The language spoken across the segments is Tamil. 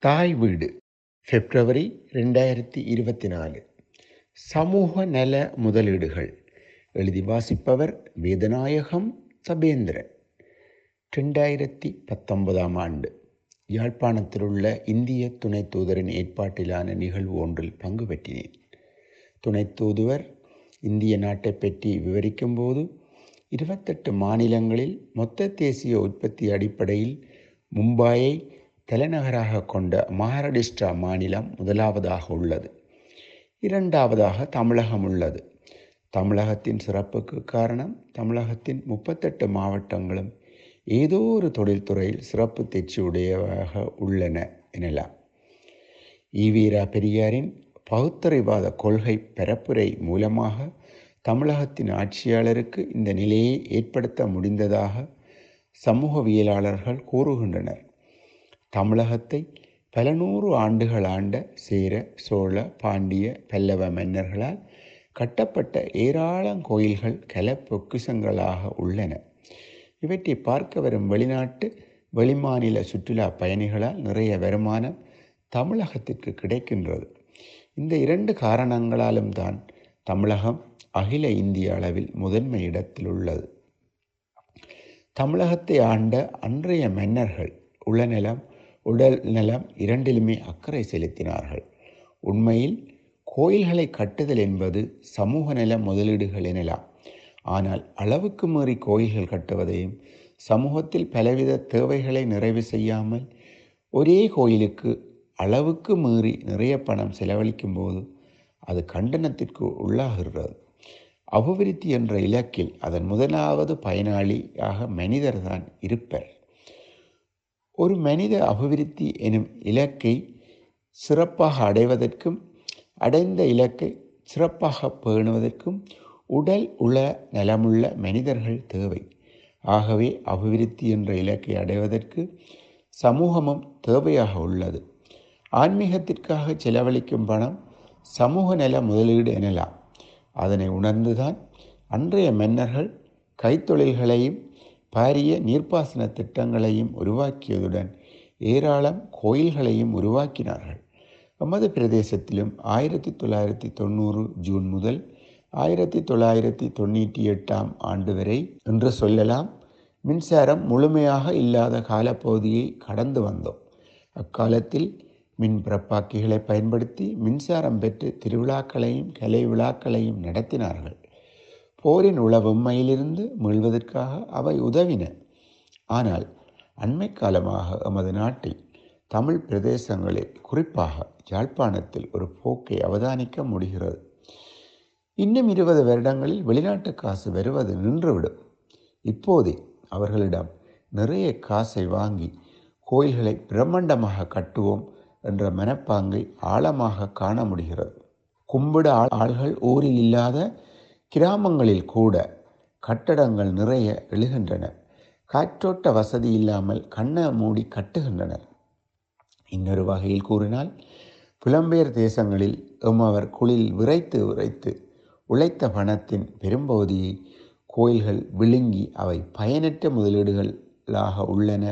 தாய் வீடு பிப்ரவரி ரெண்டாயிரத்தி இருபத்தி நாலு. சமூக நல முதலீடுகள். எழுதி வாசிப்பவர் வேதநாயகம் சபேந்திரன். ரெண்டாயிரத்தி பத்தொன்பதாம் ஆண்டு. யாழ்ப்பாணத்தில் உள்ள இந்திய துணை தூதரின் ஏற்பாட்டிலான நிகழ்வு ஒன்றில் பங்கு பெற்றினேன். துணை தூதுவர் இந்திய நாட்டை பற்றி விவரிக்கும்போது இருபத்தெட்டு மாநிலங்களில் மொத்த தேசிய உற்பத்தி அடிப்படையில் மும்பாயை தலைநகராக கொண்ட மகாராஷ்டிரா மாநிலம் முதலாவதாக உள்ளது. இரண்டாவதாக தமிழகம் உள்ளது. தமிழகத்தின் சிறப்புக்கு காரணம் தமிழகத்தின் முப்பத்தெட்டு மாவட்டங்களும் ஏதோ ஒரு தொழில்துறையில் சிறப்பு தேர்ச்சியுடையவாக உள்ளன எனலாம். ஈவீரா பெரியாரின் பகுத்தறிவாத கொள்கை பரப்புரை மூலமாக தமிழகத்தின் ஆட்சியாளருக்கு இந்த நிலையை ஏற்படுத்த முடிந்ததாக சமூகவியலாளர்கள் கூறுகின்றனர். தமிழகத்தை பல நூறு ஆண்டுகள் ஆண்ட சேர சோழ பாண்டிய பல்லவ மன்னர்களால் கட்டப்பட்ட ஏராளம் கோயில்கள் கல பொக்கிசங்களாக உள்ளன. இவற்றை பார்க்க வரும் வெளிநாட்டு வெளிமாநில சுற்றுலா பயணிகளால் நிறைய வருமானம் தமிழகத்திற்கு கிடைக்கின்றது. இந்த இரண்டு காரணங்களாலும் தான் தமிழகம் அகில இந்திய அளவில் முதன்மை இடத்தில் உள்ளது. தமிழகத்தை ஆண்ட அன்றைய மன்னர்கள் உளநலம் உடல் நலம் இரண்டிலுமே அக்கறை செலுத்தினார்கள். உண்மையில் கோயில்களை கட்டுதல் என்பது சமூக நல முதலீடுகள் எனலாம். ஆனால் அளவுக்கு மீறி கோயில்கள் கட்டுவதையும் சமூகத்தில் பலவித தேவைகளை நிறைவு செய்யாமல் ஒரே கோயிலுக்கு அளவுக்கு மீறி நிறைய பணம் செலவழிக்கும் போது அது கண்டனத்திற்கு உள்ளாகிறது. அபிவிருத்தி என்ற இலக்கில் அதன் முதலாவது பயனாளியாக மனிதர்தான் இருப்பர். ஒரு மனித அபிவிருத்தி எனும் இலக்கை சிறப்பாக அடைவதற்கும் அடைந்த இலக்கை சிறப்பாக பேணுவதற்கும் உடல் உள நலமுள்ள மனிதர்கள் தேவை. ஆகவே அபிவிருத்தி என்ற இலக்கை அடைவதற்கு சமூகமும் தேவையாக உள்ளது. ஆன்மீகத்திற்காக செலவழிக்கும் பணம் சமூக நல முதலீடு எனலாம். அதனை உணர்ந்துதான் அன்றைய மன்னர்கள் கைத்தொழில்களையும் பாரிய நீர்ப்பாசன திட்டங்களையும் உருவாக்கியதுடன் ஏராளம் கோயில்களையும் உருவாக்கினார்கள். எமது பிரதேசத்திலும் ஆயிரத்தி தொள்ளாயிரத்தி தொண்ணூறு ஜூன் முதல் ஆயிரத்தி தொள்ளாயிரத்தி தொண்ணூற்றி எட்டாம் ஆண்டு வரை என்று சொல்லலாம். மின்சாரம் முழுமையாக இல்லாத காலப்பகுதியை கடந்து வந்தோம். அக்காலத்தில் மின் பிறப்பாக்கிகளை பயன்படுத்தி மின்சாரம் பெற்று திருவிழாக்களையும் கலை விழாக்களையும் நடத்தினார்கள். போரின் உளவெம்மையிலிருந்து மீள்வதற்காக அவை உதவின. ஆனால் அண்மை காலமாக எமது நாட்டில் தமிழ் பிரதேசங்களில் குறிப்பாக யாழ்ப்பாணத்தில் ஒரு போக்கை அவதானிக்க முடிகிறது. இன்னும் இருபது வருடங்களில் வெளிநாட்டு காசு வருவது நின்றுவிடும். இப்போதே அவர்களிடம் நிறைய காசை வாங்கி கோயில்களை பிரம்மாண்டமாக கட்டுவோம் என்ற மனப்பாங்கை ஆழமாக காண முடிகிறது. கும்பிட ஆள்கள் ஊரில் இல்லாத கிராமங்களில் கூட கட்டடங்கள் நிறைய எழுகின்றன. காற்றோட்ட வசதி இல்லாமல் கண்ணை மூடி கட்டுகின்றனர். இன்னொரு வகையில் கூறினால் புலம்பெயர் தேசங்களில் எம்மவர் குளில் விரைத்து விரைத்து உழைத்த பணத்தின் பெரும்பகுதியை கோயில்கள் விழுங்கி அவை பயனற்ற முதலீடுகளாக உள்ளன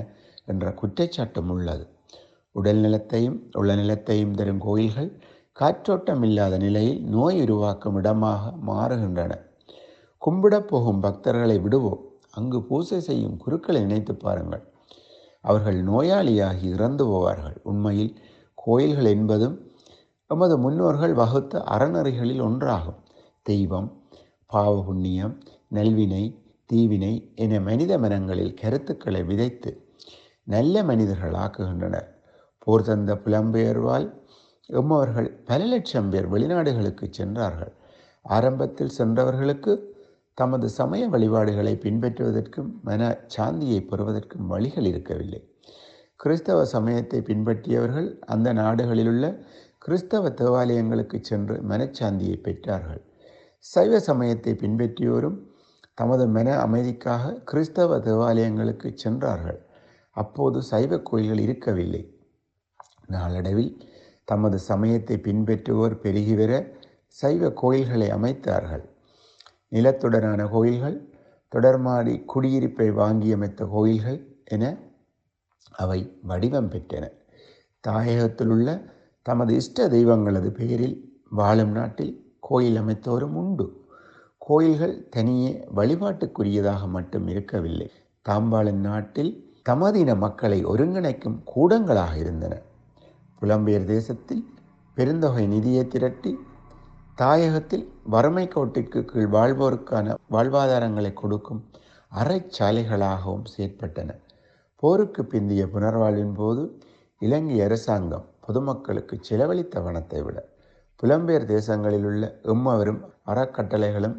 என்ற குற்றச்சாட்டும் உள்ளது. உடல் நிலத்தையும் உள்ள நிலத்தையும் தரும் கோயில்கள் காற்றோட்டம் இல்லாத நிலையில் நோய் உருவாக்கும் இடமாக மாறுகின்றன. கும்பிடப் போகும் பக்தர்களை விடுவோம். அங்கு பூசை செய்யும் குருக்களை நினைத்து பாருங்கள். அவர்கள் நோயாளியாகி இறந்து போவார்கள். உண்மையில் கோயில்கள் என்பதும் எமது முன்னோர்கள் வகுத்த அறநெறிகளில் ஒன்றாகும். தெய்வம் பாவ புண்ணியம் நல்வினை தீவினை என மனித மனங்களில் கருத்துக்களை விதைத்து நல்ல மனிதர்கள் ஆக்குகின்றனர். போர் தந்த புலம்பெயர்வால் எம்மவர்கள் பல லட்சம் பேர் வெளிநாடுகளுக்கு சென்றார்கள். ஆரம்பத்தில் சென்றவர்களுக்கு தமது சமய வழிபாடுகளை பின்பற்றுவதற்கும் மன சாந்தியை பெறுவதற்கும் வழிகள் இருக்கவில்லை. கிறிஸ்தவ சமயத்தை பின்பற்றியவர்கள் அந்த நாடுகளிலுள்ள கிறிஸ்தவ தேவாலயங்களுக்கு சென்று மனச்சாந்தியை பெற்றார்கள். சைவ சமயத்தை பின்பற்றியோரும் தமது மன அமைதிக்காக கிறிஸ்தவ தேவாலயங்களுக்கு சென்றார்கள். அப்போது சைவ கோயில்கள் இருக்கவில்லை. நாளடைவில் தமது சமயத்தை பின்பற்றுவோர் பெருகிவர சைவ கோயில்களை அமைத்தார்கள். நிலத்துடனான கோயில்கள் தொடர்மாடி குடியிருப்பை வாங்கியமைத்த கோயில்கள் என அவை வடிவம் பெற்றன. தாயகத்தில் உள்ள தமது இஷ்ட தெய்வங்களது பெயரில் வாழும் நாட்டில் கோயில் அமைத்தோரும் உண்டு. கோயில்கள் தனியே வழிபாட்டுக்குரியதாக மட்டும் இருக்கவில்லை. தாம்பாளின் நாட்டில் தமதின மக்களை ஒருங்கிணைக்கும் கூடங்களாக இருந்தன. புலம்பெயர் தேசத்தில் பெருந்தொகை நிதியை திரட்டி தாயகத்தில் வறுமை கோட்டிற்கு கீழ் வாழ்வோருக்கான வாழ்வாதாரங்களை கொடுக்கும் அறைச்சாலைகளாகவும் செயற்பட்டன. போருக்கு பிந்திய புனர்வாழ்வின் போது இலங்கை அரசாங்கம் பொதுமக்களுக்கு செலவழித்த வனத்தை விட புலம்பெயர் தேசங்களில் உள்ள எம்மவரும் அறக்கட்டளைகளும்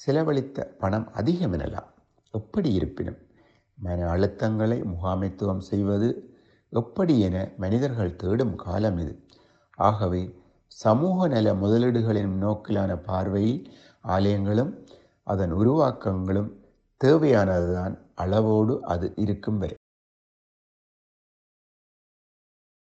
செலவழித்த பணம் அதிகம் எனலாம் எப்படி இருப்பினும் மன அழுத்தங்களை முகாமைத்துவம் செய்வது எப்படி என மனிதர்கள் தேடும் காலம் இது. ஆகவே சமூக நல முதலீடுகளின் நோக்கிலான பார்வையில் ஆலயங்களும் அதன் உருவாக்கங்களும் தேவையானதுதான் அளவோடு அது இருக்கும் வரை.